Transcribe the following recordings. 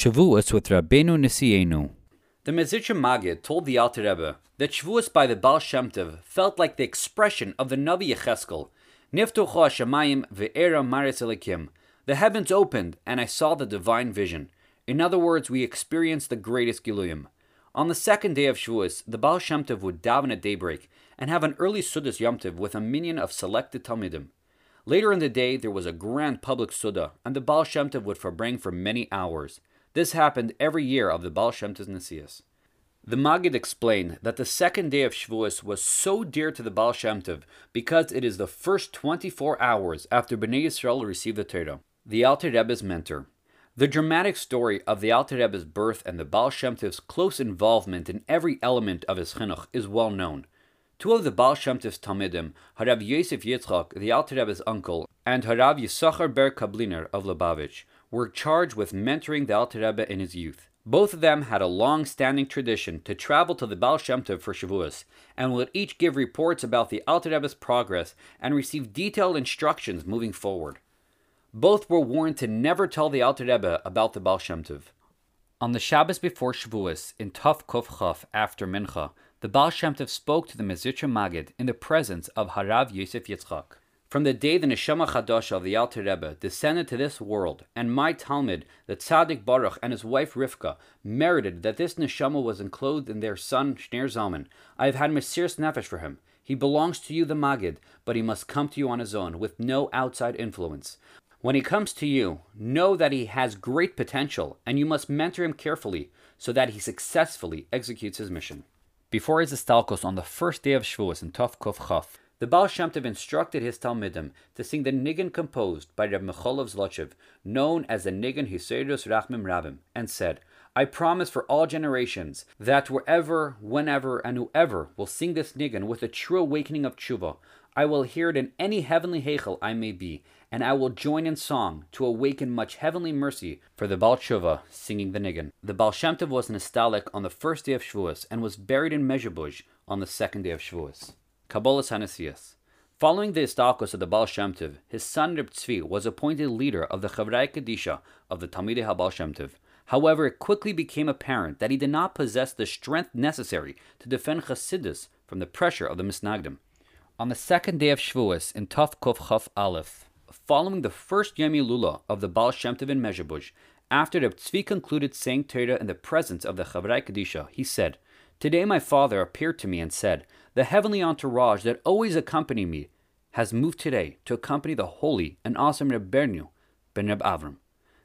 Shavuos with Rabbeinu Nisienu. The Mezritcher Magid told the Alter Rebbe that Shavuos by the Baal Shem Tov felt like the expression of the Navi Yecheskel, Niftucho Hashemayim ve'era maris elikim. The heavens opened, and I saw the divine vision. In other words, we experienced the greatest Giluyim. On the second day of Shavuos, the Baal Shem Tov would daven at daybreak and have an early Sudas Yom Tov with a minyan of selected Talmidim. Later in the day, there was a grand public Suda, and the Baal Shem Tov would farbrang for many hours. This happened every year of the Baal Shem Nesias. The Magid explained that the second day of Shavuos was so dear to the Baal Shem Tov because it is the first 24 hours after Bnei Yisrael received the Torah. The Alter Rebbe's mentor. The dramatic story of the Alter Rebbe's birth and the Baal Shem Tov's close involvement in every element of his chinuch is well known. Two of the Baal Shem Tov's Talmidim, Harav Yosef Yitzchak, the Alter Rebbe's uncle, and Harav Yisachar Ber Kabliner of Lubavitch, were charged with mentoring the Alter Rebbe in his youth. Both of them had a long standing tradition to travel to the Baal Shem Tov for Shavuos, and would each give reports about the Alter Rebbe's progress and receive detailed instructions moving forward. Both were warned to never tell the Alter Rebbe about the Baal Shem Tov. On the Shabbos before Shavuos, in Tov Kuf Chaf after Mincha, the Baal Shem Tov spoke to the Mezritcher Magid in the presence of Harav Yosef Yitzchak. From the day the Neshama Chadasha of the Alter Rebbe descended to this world, and my Talmud, the Tzaddik Baruch, and his wife Rivka, merited that this Neshama was enclosed in their son Shner Zalman, I have had Mesiris Nefesh for him. He belongs to you, the Magid, but he must come to you on his own, with no outside influence. When he comes to you, know that he has great potential, and you must mentor him carefully so that he successfully executes his mission. Before his estalkos on the first day of Shavuos in Tov Chaf, the Baal Shem Tov instructed his Talmidim to sing the niggin composed by Reb Mecholov Zlotchev, known as the niggin Hiseidus Rachmim Rabim, and said, I promise for all generations that wherever, whenever, and whoever will sing this niggin with a true awakening of tshuva, I will hear it in any heavenly heichel I may be, and I will join in song to awaken much heavenly mercy for the Baal Tshuva singing the niggin. The Baal Shem Tov was nistalek on the first day of Shavuos and was buried in Mezhebush on the second day of Shavuos. Kabbalah's Hanesias. Following the istalkos of the Baal Shem his son Reb Tzvi was appointed leader of the Chavrai Kadisha of the Talmidei HaBaal Shem. However, it quickly became apparent that he did not possess the strength necessary to defend Chassidus from the pressure of the Misnagdim. On the second day of Shavuos in Tov Kuf Chaf Aleph, following the first Yom Lula of the Baal Shem in Mezhebush, after Reb Tzvi concluded saying Torah in the presence of the Chavrai Kadisha, he said, Today my father appeared to me and said, The heavenly entourage that always accompanied me has moved today to accompany the holy and awesome Reb Bernu ben Reb Avram.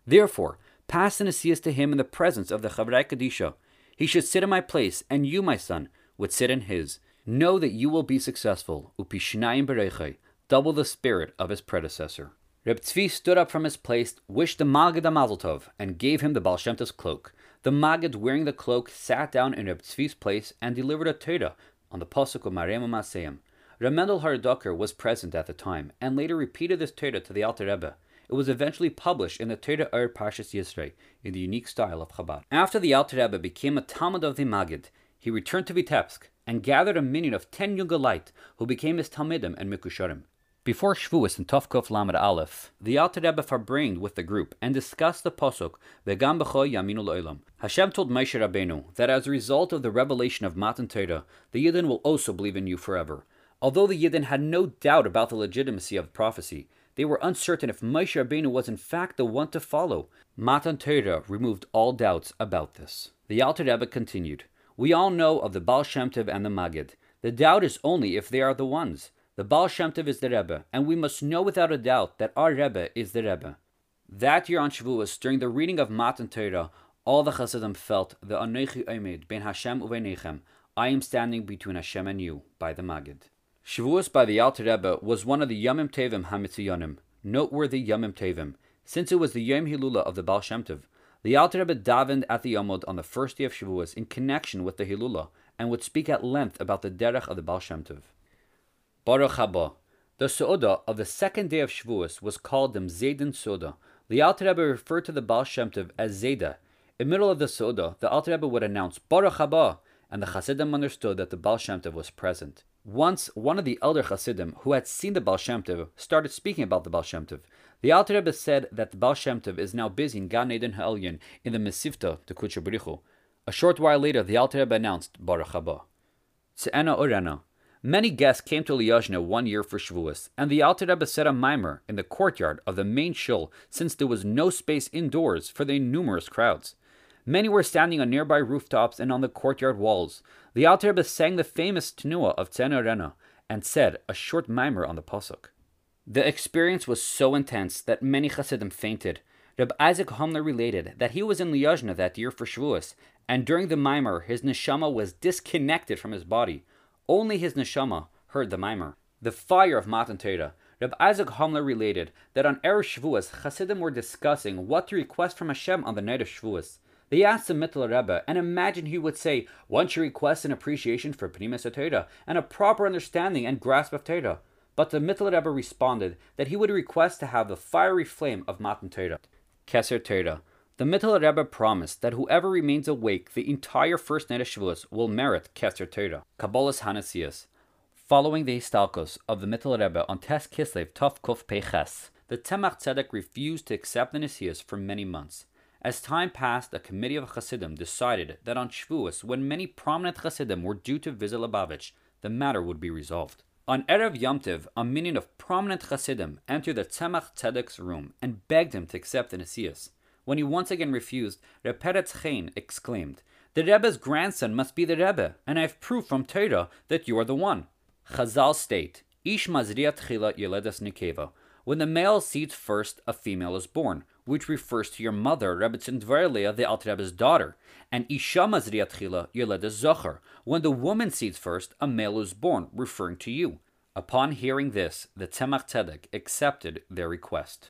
Therefore, pass the Nesias to him in the presence of the Chavrai Kadisha. He should sit in my place, and you, my son, would sit in his. Know that you will be successful, upishnayim berechai, double the spirit of his predecessor. Reb Tzvi stood up from his place, wished the Magid a Mazel Tov, and gave him the Baal Shem Tov's cloak. The Magid, wearing the cloak, sat down in Reb Tzvi's place and delivered a Torah on the pasuk of Marem Maseim. Reb Haradoker was present at the time and later repeated this Torah to the Alter Rebbe. It was eventually published in the Torah Or Parshas Yisrei in the unique style of Chabad. After the Alter Rebbe became a Talmud of the Magid, he returned to Vitebsk and gathered a minyan of ten Yungalite who became his Talmidim and Mikusharim. Before Shavuos in Tovkov Lamed Aleph, the Alter Rebbe farbranged with the group and discussed the pasuk Vegam b'cho yaminu lo'olam. Hashem told Moshe Rabbeinu that as a result of the revelation of Matan Torah, the Yidden will also believe in you forever. Although the Yidden had no doubt about the legitimacy of prophecy, they were uncertain if Moshe Rabbeinu was in fact the one to follow. Matan Torah removed all doubts about this. The Alter Rebbe continued, We all know of the Baal Shem Tov and the Magid. The doubt is only if they are the ones. The Baal Shem Tov is the Rebbe, and we must know without a doubt that our Rebbe is the Rebbe. That year on Shavuos, during the reading of Matan Torah, all the Chassidim felt the Anochi Omed ben Hashem uveinechem, I am standing between Hashem and you, by the Magid. Shavuos by the Alter Rebbe was one of the Yomim Tevim Hamitziyonim, noteworthy Yomim Tevim, since it was the Yom Hilula of the Baal Shem Tov. The Alter Rebbe davened at the Yomod on the first day of Shavuos in connection with the Hilula, and would speak at length about the derech of the Baal Shem Tov. Baruch haba. The Su'udah of the second day of Shavuos was called the Zayden Su'udah. The Alter Rebbe referred to the Baal Shem Tov as Zayda. In the middle of the Su'udah, the Alter Rebbe would announce Baruch haba, and the Chassidim understood that the Baal Shem Tov was present. Once, one of the elder Hasidim who had seen the Baal Shem Tov started speaking about the Baal Shem Tov. The Alter Rebbe said that the Baal Shem Tov is now busy in Gan Eden Ha'elyon in the Mesivta to B'richu. A short while later, the Alter Rebbe announced Baruch Haba. Tze'ena Orena. Many guests came to Liozna one year for Shavuos, and the Alter Rebbe set a mimer in the courtyard of the main shul since there was no space indoors for the numerous crowds. Many were standing on nearby rooftops and on the courtyard walls. The Alter Rebbe sang the famous Tenua of Tze'ena Orena and said a short mimer on the pasuk. The experience was so intense that many Hasidim fainted. Reb Isaac Homler related that he was in Liozna that year for Shavuos, and during the mimer, his neshama was disconnected from his body. Only his neshama heard the mimer. The fire of Matan Torah. Reb Isaac Homler related that on Erev Shavuos, Hasidim were discussing what to request from Hashem on the night of Shavuos. They asked the Mittler Rebbe, and imagined he would say, one should request an appreciation for Pnimis Torah and a proper understanding and grasp of Torah. But the Mittler Rebbe responded that he would request to have the fiery flame of Matan Torah. Keser Torah. The Mittler Rebbe promised that whoever remains awake the entire first night of Shavuos will merit Keser Torah. Kabbalah's Hanasias. Following the Histalkos of the Mittler Rebbe on Tes Kislev Tov Kuf Peches, the Tzemach Tzedek refused to accept the Nasias for many months. As time passed, a committee of Hasidim decided that on Shavuos, when many prominent Hasidim were due to visit Lubavitch, the matter would be resolved. On Erev Yom Tiv, a minyan of prominent Hasidim entered the Tzemach Tzedek's room and begged him to accept the Nasias. When he once again refused, Reb Peretz Chaim exclaimed, The Rebbe's grandson must be the Rebbe, and I have proof from Torah that you are the one. Chazal state, Ish mazriat chila yeledas nikeva. When the male seeds first, a female is born, which refers to your mother, Rebbetzin Devorah Leah, the Alter Rebbe's daughter, and Isha mazriat chila yeledas zocher. When the woman seeds first, a male is born, referring to you. Upon hearing this, the Tzemach Tzedek accepted their request.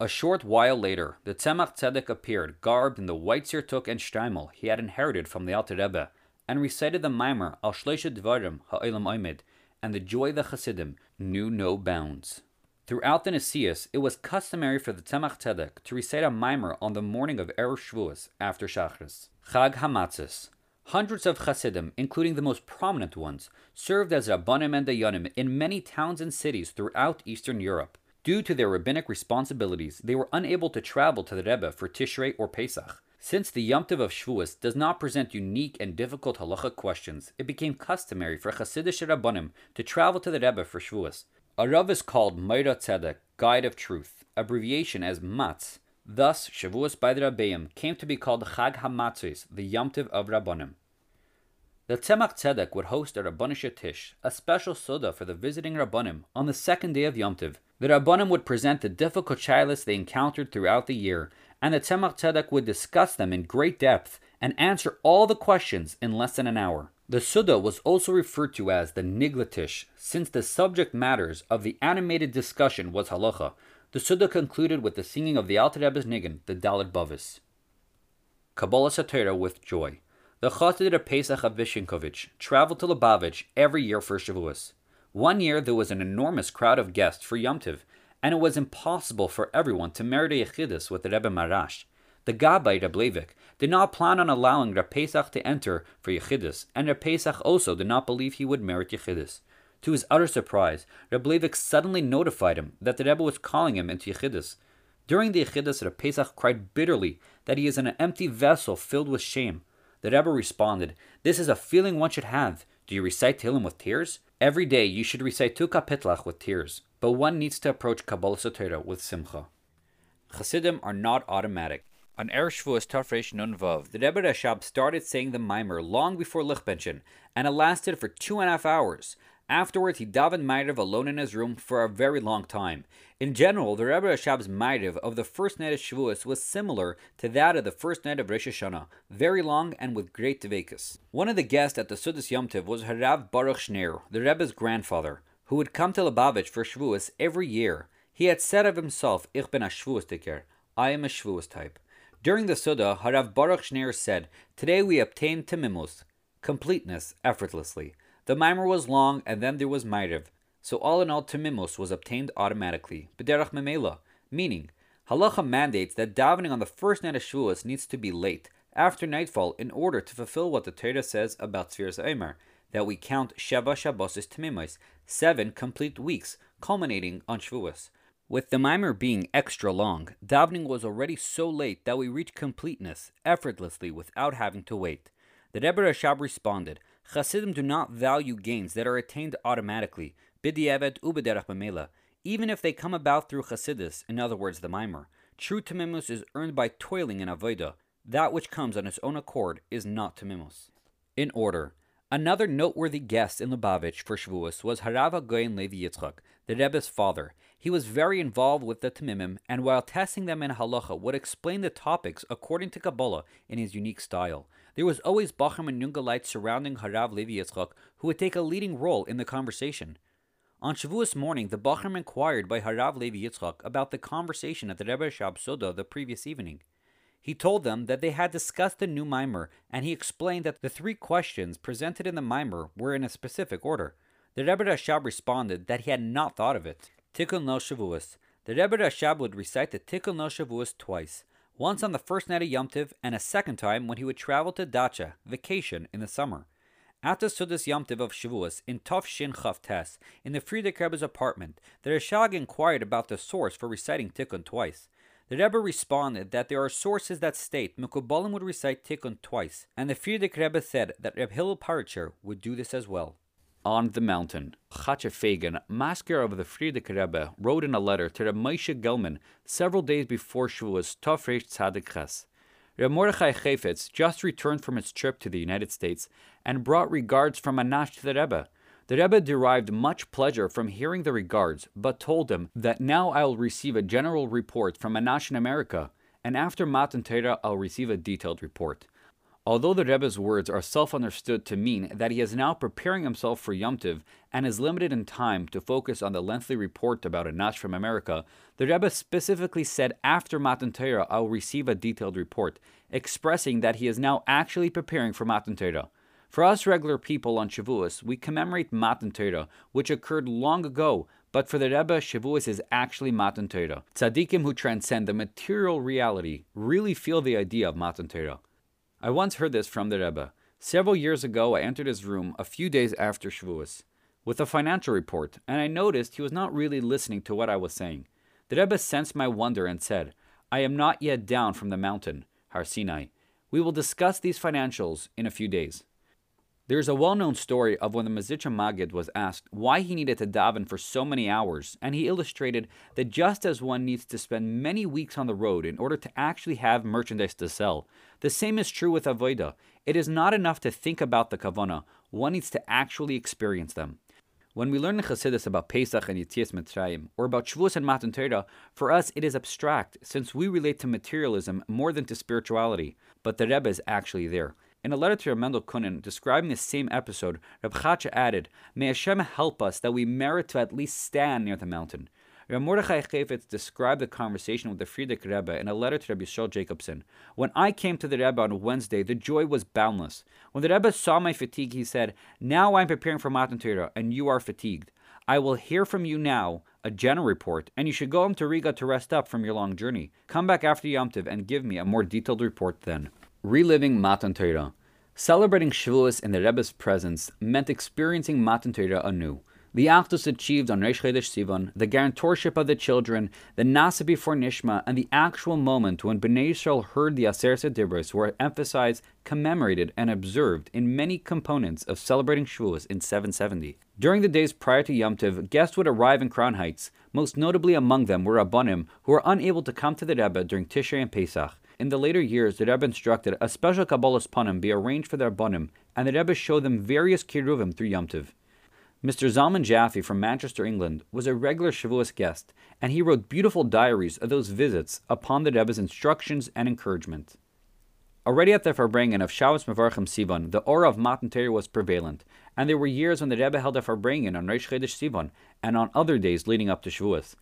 A short while later, the Tzemach Tzedek appeared, garbed in the white sirtuk and shtreimel he had inherited from the Alter Rebbe, and recited the mimer Al Shleisha Dvarim Ha'olam Oimid, and the joy of the Hasidim knew no bounds. Throughout the Nesias, it was customary for the Tzemach Tzedek to recite a mimer on the morning of Erev Shavuos after Shachris. Chag Hamatzis. Hundreds of Hasidim, including the most prominent ones, served as Rabbanim and Dayanim in many towns and cities throughout Eastern Europe. Due to their rabbinic responsibilities, they were unable to travel to the Rebbe for Tishrei or Pesach. Since the Yom Tov of Shavuos does not present unique and difficult halacha questions, it became customary for Hasidic Rabbanim to travel to the Rebbe for Shavuos. A Rav is called Meira Tzedek, Guide of Truth, abbreviation as Matz. Thus, Shavuos by the Rabbeim came to be called Chag HaMatzos, the Yom Tov of Rabbanim. The Tzemach Tzedek would host a Rabbanish Tish, a special soda for the visiting Rabbanim, on the second day of Yom Tov. The Rabbanim would present the difficult shilas they encountered throughout the year, and the Tzemach Tzedek would discuss them in great depth and answer all the questions in less than an hour. The Suda was also referred to as the Niglatish, since the subject matters of the animated discussion was halacha. The Suda concluded with the singing of the Alter Rebbe's Niggin, the Dalit Bavis. Kabbalah Satira with joy. The Chassid of Pesach of Vishinkovich traveled to Lubavitch every year for Shavuos. One year there was an enormous crowd of guests for Yom Tiv, and it was impossible for everyone to merit a Yechidus with the Rebbe Maharash. The Gabbai Reb Leivik did not plan on allowing Reb Pesach to enter for Yechidus, and Reb Pesach also did not believe he would merit Yechidus. To his utter surprise, Reb Leivik suddenly notified him that the Rebbe was calling him into Yechidus. During the Yechidus, Reb Pesach cried bitterly that he is an empty vessel filled with shame. The Rebbe responded, This is a feeling one should have. Do you recite Tehillim with tears? Every day you should recite Tu Kapitlach with tears, but one needs to approach Kabbalah Sotera with Simcha. Chassidim are not automatic. On Erev Shavuos Tafresh Nun Vav, the Rebbe Rashab started saying the mimer long before Lichbenchen, and it lasted for two and a half hours. Afterwards, he davened Ma'ariv alone in his room for a very long time. In general, the Rebbe Rashab's Ma'ariv of the first night of Shavuos was similar to that of the first night of Rosh Hashanah, very long and with great devekus. One of the guests at the Sudas Yom was Harav Baruch Shneir, the Rebbe's grandfather, who would come to Lubavitch for Shavuos every year. He had said of himself, Ich bin a Shavuos I am a Shavuos type. During the Suda, Harav Baruch Shneir said, Today we obtained Timimus, completeness, effortlessly. The mimer was long, and then there was Ma'ariv. So all in all, Timimus was obtained automatically, B'derach Memela, meaning, Halacha mandates that davening on the first night of Shavuos needs to be late, after nightfall, in order to fulfill what the Torah says about Tzviras Eimer. that we count Sheva Shabbosis Tmimos, seven complete weeks, culminating on Shavuos. With the mimer being extra long, davening was already so late that we reached completeness effortlessly without having to wait. The Rebbe Rashab responded, Chassidim do not value gains that are attained automatically, b'diavad ubederach even if they come about through Chassidus, in other words, the mimer. True tamimus is earned by toiling in avodah. That which comes on its own accord is not tamimus. In order, another noteworthy guest in Lubavitch for Shavuos was Harava Goyen Levi Yitzchak, the Rebbe's father. He was very involved with the Tamimim, and while testing them in halacha, would explain the topics according to Kabbalah in his unique style. There was always Bacham and Yungalite surrounding Harav Levi Yitzchak, who would take a leading role in the conversation. On Shavuos morning, the Bachram inquired by Harav Levi Yitzchak about the conversation at the Rebbe Shab Soda the previous evening. He told them that they had discussed the new mimer, and he explained that the three questions presented in the mimer were in a specific order. The Rebbe Rashab responded that he had not thought of it. Tikkun no Shavuos. The Rebbe Rashab would recite the Tikkun no Shavuos twice once on the first night of Yom Tiv, and a second time when he would travel to Dacha, vacation, in the summer. At the Sudas Yom Tiv of Shavuos, in Tov Shin Chav in the Frierdiker Rebbe's apartment, the Rashag inquired about the source for reciting Tikkun twice. The Rebbe responded that there are sources that state Mekubalim would recite Tikkun twice, and the Frierdiker Rebbe said that Reb Hillel Paritcher would do this as well on the mountain. Chacha Feigin, mazkir of the Frierdiker Rebbe, wrote in a letter to Reb Moshe Gelman several days before Shavuos Tofresh Tzadik Ches. Reb Mordechai Chayfetz just returned from his trip to the United States and brought regards from Anash to the Rebbe. The Rebbe derived much pleasure from hearing the regards, but told him that now I will receive a general report from Anash in America, and after Matan Torah I'll receive a detailed report. Although the Rebbe's words are self understood to mean that he is now preparing himself for Yom Tiv and is limited in time to focus on the lengthy report about a Nash from America, the Rebbe specifically said after Matan Torah I will receive a detailed report, expressing that he is now actually preparing for Matan Torah. For us regular people on Shavuos, we commemorate Matan Torah, which occurred long ago, but for the Rebbe, Shavuos is actually Matan Torah. Tzaddikim who transcend the material reality really feel the idea of Matan Torah. I once heard this from the Rebbe. Several years ago, I entered his room a few days after Shavuos with a financial report, and I noticed he was not really listening to what I was saying. The Rebbe sensed my wonder and said, I am not yet down from the mountain, Har Sinai. We will discuss these financials in a few days. There is a well known story of when the Mezritcher Magid was asked why he needed to daven for so many hours, and he illustrated that just as one needs to spend many weeks on the road in order to actually have merchandise to sell, the same is true with Avodah. It is not enough to think about the Kavana, one needs to actually experience them. When we learn in Chassidus about Pesach and Yitzias Mitzrayim, or about Shavuos and Matan Torah, for us it is abstract, since we relate to materialism more than to spirituality, but the Rebbe is actually there. In a letter to Mendel Kunin describing the same episode, Reb Chacha added, May Hashem help us that we merit to at least stand near the mountain. Reb Mordechai Chayfetz described the conversation with the Frierdiker Rebbe in a letter to Rabbi Yisrael Jacobson. When I came to the Rebbe on Wednesday, the joy was boundless. When the Rebbe saw my fatigue, he said, Now I'm preparing for Matan Torah, and you are fatigued. I will hear from you now a general report, and you should go home to Riga to rest up from your long journey. Come back after Yom Tiv and give me a more detailed report then. Reliving Matan Torah. Celebrating Shavuos in the Rebbe's presence meant experiencing Matan Torah anew. The Achdus achieved on Reish Chodesh Sivan, the guarantorship of the children, the Nasa before Nishma, and the actual moment when Bnei Yisrael heard the Aseret Dibros were emphasized, commemorated, and observed in many components of celebrating Shavuos in 770. During the days prior to Yom Tiv, guests would arrive in Crown Heights. Most notably among them were Rabbanim, who were unable to come to the Rebbe during Tishrei and Pesach. In the later years, the Rebbe instructed a special Kabbalah's panim be arranged for their banim, and the Rebbe showed them various kiruvim through Yom Tiv. Mr. Zalman Jaffe from Manchester, England, was a regular Shavuos guest, and he wrote beautiful diaries of those visits upon the Rebbe's instructions and encouragement. Already at the Farbrengen of Shavuos Mevarchim Sivan, the aura of Matan Torah was prevalent, and there were years when the Rebbe held a Farbrengen on Reish Chodesh Sivan and on other days leading up to Shavuos.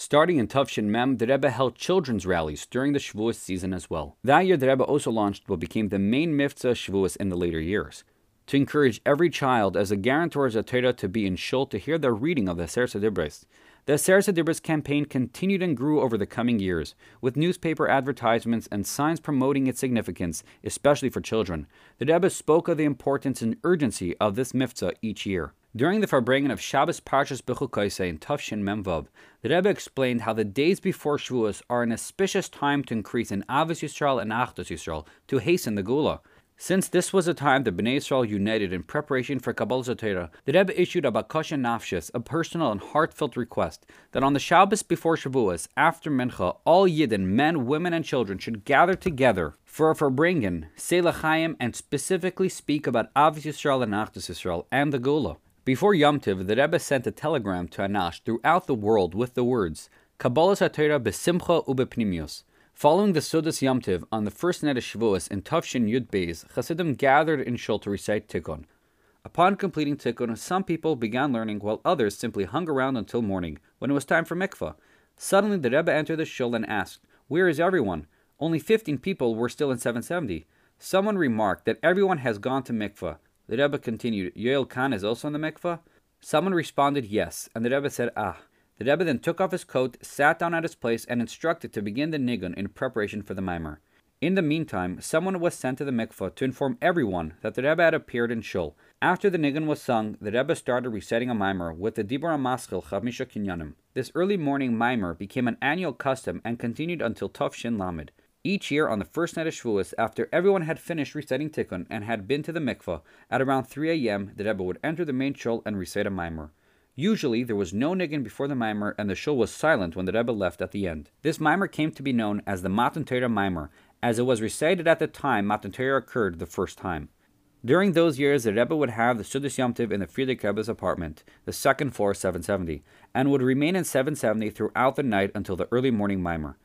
Starting in Tufshin Mem, the Rebbe held children's rallies during the Shavuos season as well. That year, the Rebbe also launched what became the main mitzvah Shavuos in the later years. To encourage every child as a guarantor of Torah to be in shul to hear the reading of the Ser Dibres. The Aseret Dibros campaign continued and grew over the coming years, with newspaper advertisements and signs promoting its significance, especially for children. The Rebbe spoke of the importance and urgency of this mitzvah each year. During the Farbrengen of Shabbos Parshas Bechukoise in Tufshin Memvav, the Rebbe explained how the days before Shavuos are an auspicious time to increase in Ahavas Yisrael and Achdus Yisrael, to hasten the Geula. Since this was a time the Bnei Israel united in preparation for Kabbalah Torah, the Rebbe issued a Bakasha Nafshis, a personal and heartfelt request that on the Shabbos before Shavuos, after Mincha, all Yidden, men, women, and children should gather together for a Farbrengen, Selachayim, and specifically speak about Ahavas Yisrael and Achdus Yisrael and the Geula. Before Yom Tiv, the Rebbe sent a telegram to Anash throughout the world with the words, Kabbalah Torah besimcha ubepnimius. Following the Sudas Yomtiv on the first night of Shavuos in Tufshin Yud Beis, Chassidim gathered in Shul to recite Tikkun. Upon completing Tikkun, some people began learning while others simply hung around until morning, when it was time for mikvah. Suddenly the Rebbe entered the Shul and asked, Where is everyone? Only 15 people were still in 770. Someone remarked that everyone has gone to mikvah. The Rebbe continued, Yoel Khan is also in the mikvah? Someone responded yes, and the Rebbe said, Ah. The Rebbe then took off his coat, sat down at his place, and instructed to begin the nigun in preparation for the mimer. In the meantime, someone was sent to the mikvah to inform everyone that the Rebbe had appeared in shul. After the nigun was sung, the Rebbe started reciting a mimer with the Dibur Maskil Chamisha Kinyanim. This early morning mimer became an annual custom and continued until Tov Shin Lamed. Each year on the first night of Shavuos, after everyone had finished reciting Tikkun and had been to the mikvah, at around 3 a.m., the Rebbe would enter the main shul and recite a mimer. Usually, there was no niggin before the mimer, and the shul was silent when the Rebbe left at the end. This mimer came to be known as the Matan Torah mimer, as it was recited at the time Matan Torah occurred the first time. During those years, the Rebbe would have the Sudas Yomtiv in the Frierdiker Rebbe's apartment, the second floor, 770, and would remain in 770 throughout the night until the early morning mimer.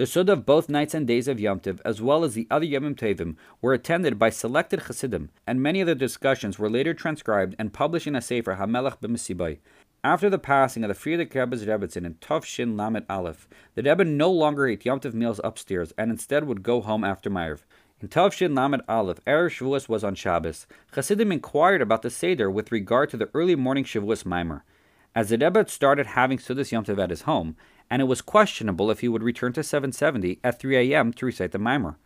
The Sud of both nights and days of Yom Tiv, as well as the other Yomim Tevim, were attended by selected Chassidim, and many of the discussions were later transcribed and published in a Sefer Hamelach b'Mesibai. After the passing of the Frierdiker Rebbe's Rebbetzin in Tov Shin Lamet Aleph, the Rebbe no longer ate Yom Tov meals upstairs and instead would go home after Ma'ariv. In Tov Shin Lamed Aleph, Erev Shavuos was on Shabbos. Chassidim inquired about the Seder with regard to the early morning Shavuos Mimer. As the Rebbe had started having Sudas Yom Tov at his home, and it was questionable if he would return to 770 at 3 a.m. to recite the Mimer.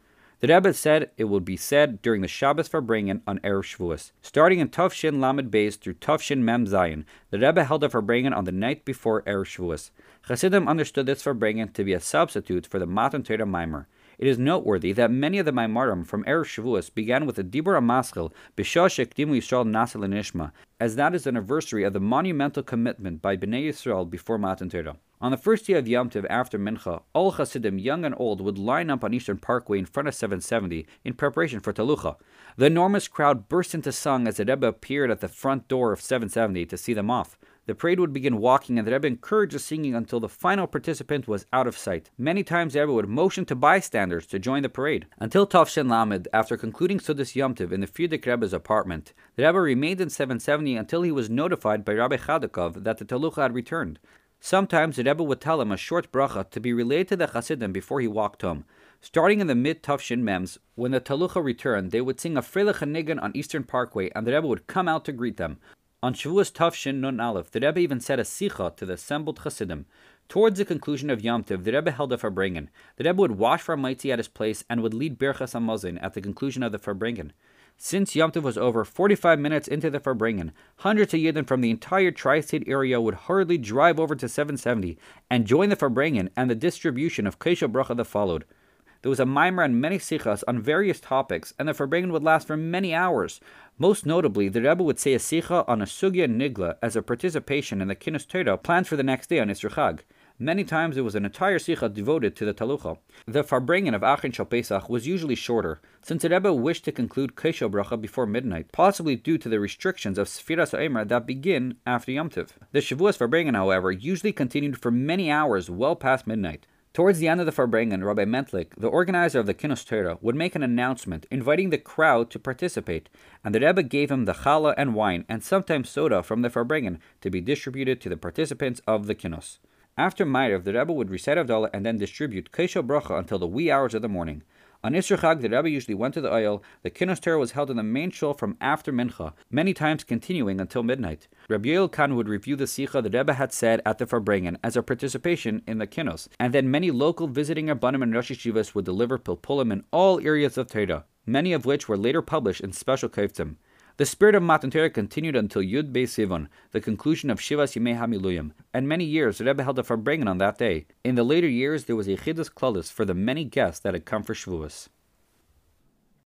The Rebbe said it would be said during the Shabbos Farbrengen on Erev Shavuos. Starting in Tufshin Lamed Beis through Tufshin Mem Zayin, the Rebbe held a Farbrengen on the night before Erev Shavuos. Chassidim understood this Farbrengen to be a substitute for the Matan Torah Mimer. It is noteworthy that many of the Maimarim from Erev Shavuos began with the Dibur HaMaskil, B'shah Shekdimu Yisrael Nasel Nishma, as that is the anniversary of the monumental commitment by Bnei Yisrael before Matan Torah. On the first day of Yom Tov after Mincha, all Hasidim, young and old, would line up on Eastern Parkway in front of 770 in preparation for Talucha. The enormous crowd burst into song as the Rebbe appeared at the front door of 770 to see them off. The parade would begin walking, and the Rebbe encouraged the singing until the final participant was out of sight. Many times the Rebbe would motion to bystanders to join the parade. Until Tavshin Lamed, after concluding Sudas Yom Tov in the Frierdiker Rebbe's apartment, the Rebbe remained in 770 until he was notified by Rabbi Chadakov that the Talucha had returned. Sometimes the Rebbe would tell him a short bracha to be relayed to the Hasidim before he walked home. Starting in the mid Tufshin Mems, when the Talucha returned, they would sing a Freilich Nigan on Eastern Parkway, and the Rebbe would come out to greet them. On Shavuos Tufshin Nun Aleph, the Rebbe even said a sicha to the assembled Hasidim. Towards the conclusion of Yom Tov, the Rebbe held a Farbrengen. The Rebbe would wash for Farmaitzi at his place and would lead Birchas Hamazon at the conclusion of the Farbrengen. Since Yom Tov was over 45 minutes into the Farbrengen, hundreds of Yidden from the entire tri-state area would hurriedly drive over to 770 and join the Farbrengen and the distribution of Kesha Bracha that followed. There was a mimer and many sichas on various topics, and the Farbrengen would last for many hours. Most notably, the Rebbe would say a sicha on a sugya nigla as a participation in the Kinus Torah planned for the next day on Isru Chag. Many times it was an entire sikha devoted to the talucha. The farbringen of Achin Shal Pesach was usually shorter, since the Rebbe wished to conclude Kesha Bracha before midnight, possibly due to the restrictions of Sfiras Ha'emer that begin after Yom Tiv. The Shavuos farbringen, however, usually continued for many hours well past midnight. Towards the end of the Farbringen, Rabbi Mentlik, the organizer of the Kinus Torah, would make an announcement inviting the crowd to participate, and the Rebbe gave him the challah and wine, and sometimes soda from the Farbringen, to be distributed to the participants of the Kinus. After Ma'ariv, the Rebbe would recite Avdallah and then distribute Kesha Bracha until the wee hours of the morning. On Isru Chag, the Rebbe usually went to the Ohel. The Kinus Torah was held in the main shul from after Mincha, many times continuing until midnight. Rabbi Yoel Khan would review the Sikha the Rebbe had said at the Farbrengen as a participation in the Kinus, and then many local visiting Rabbanim and Rosh Yeshivas would deliver Pilpulim in all areas of Torah, many of which were later published in special kaftim. The spirit of Matan Torah continued until Yud Beis Sivan, the conclusion of Shivas Yimei HaMiluyim, and many years the Rebbe held a Farbrengen on that day. In the later years, there was a Chidus Klalis for the many guests that had come for Shavuos.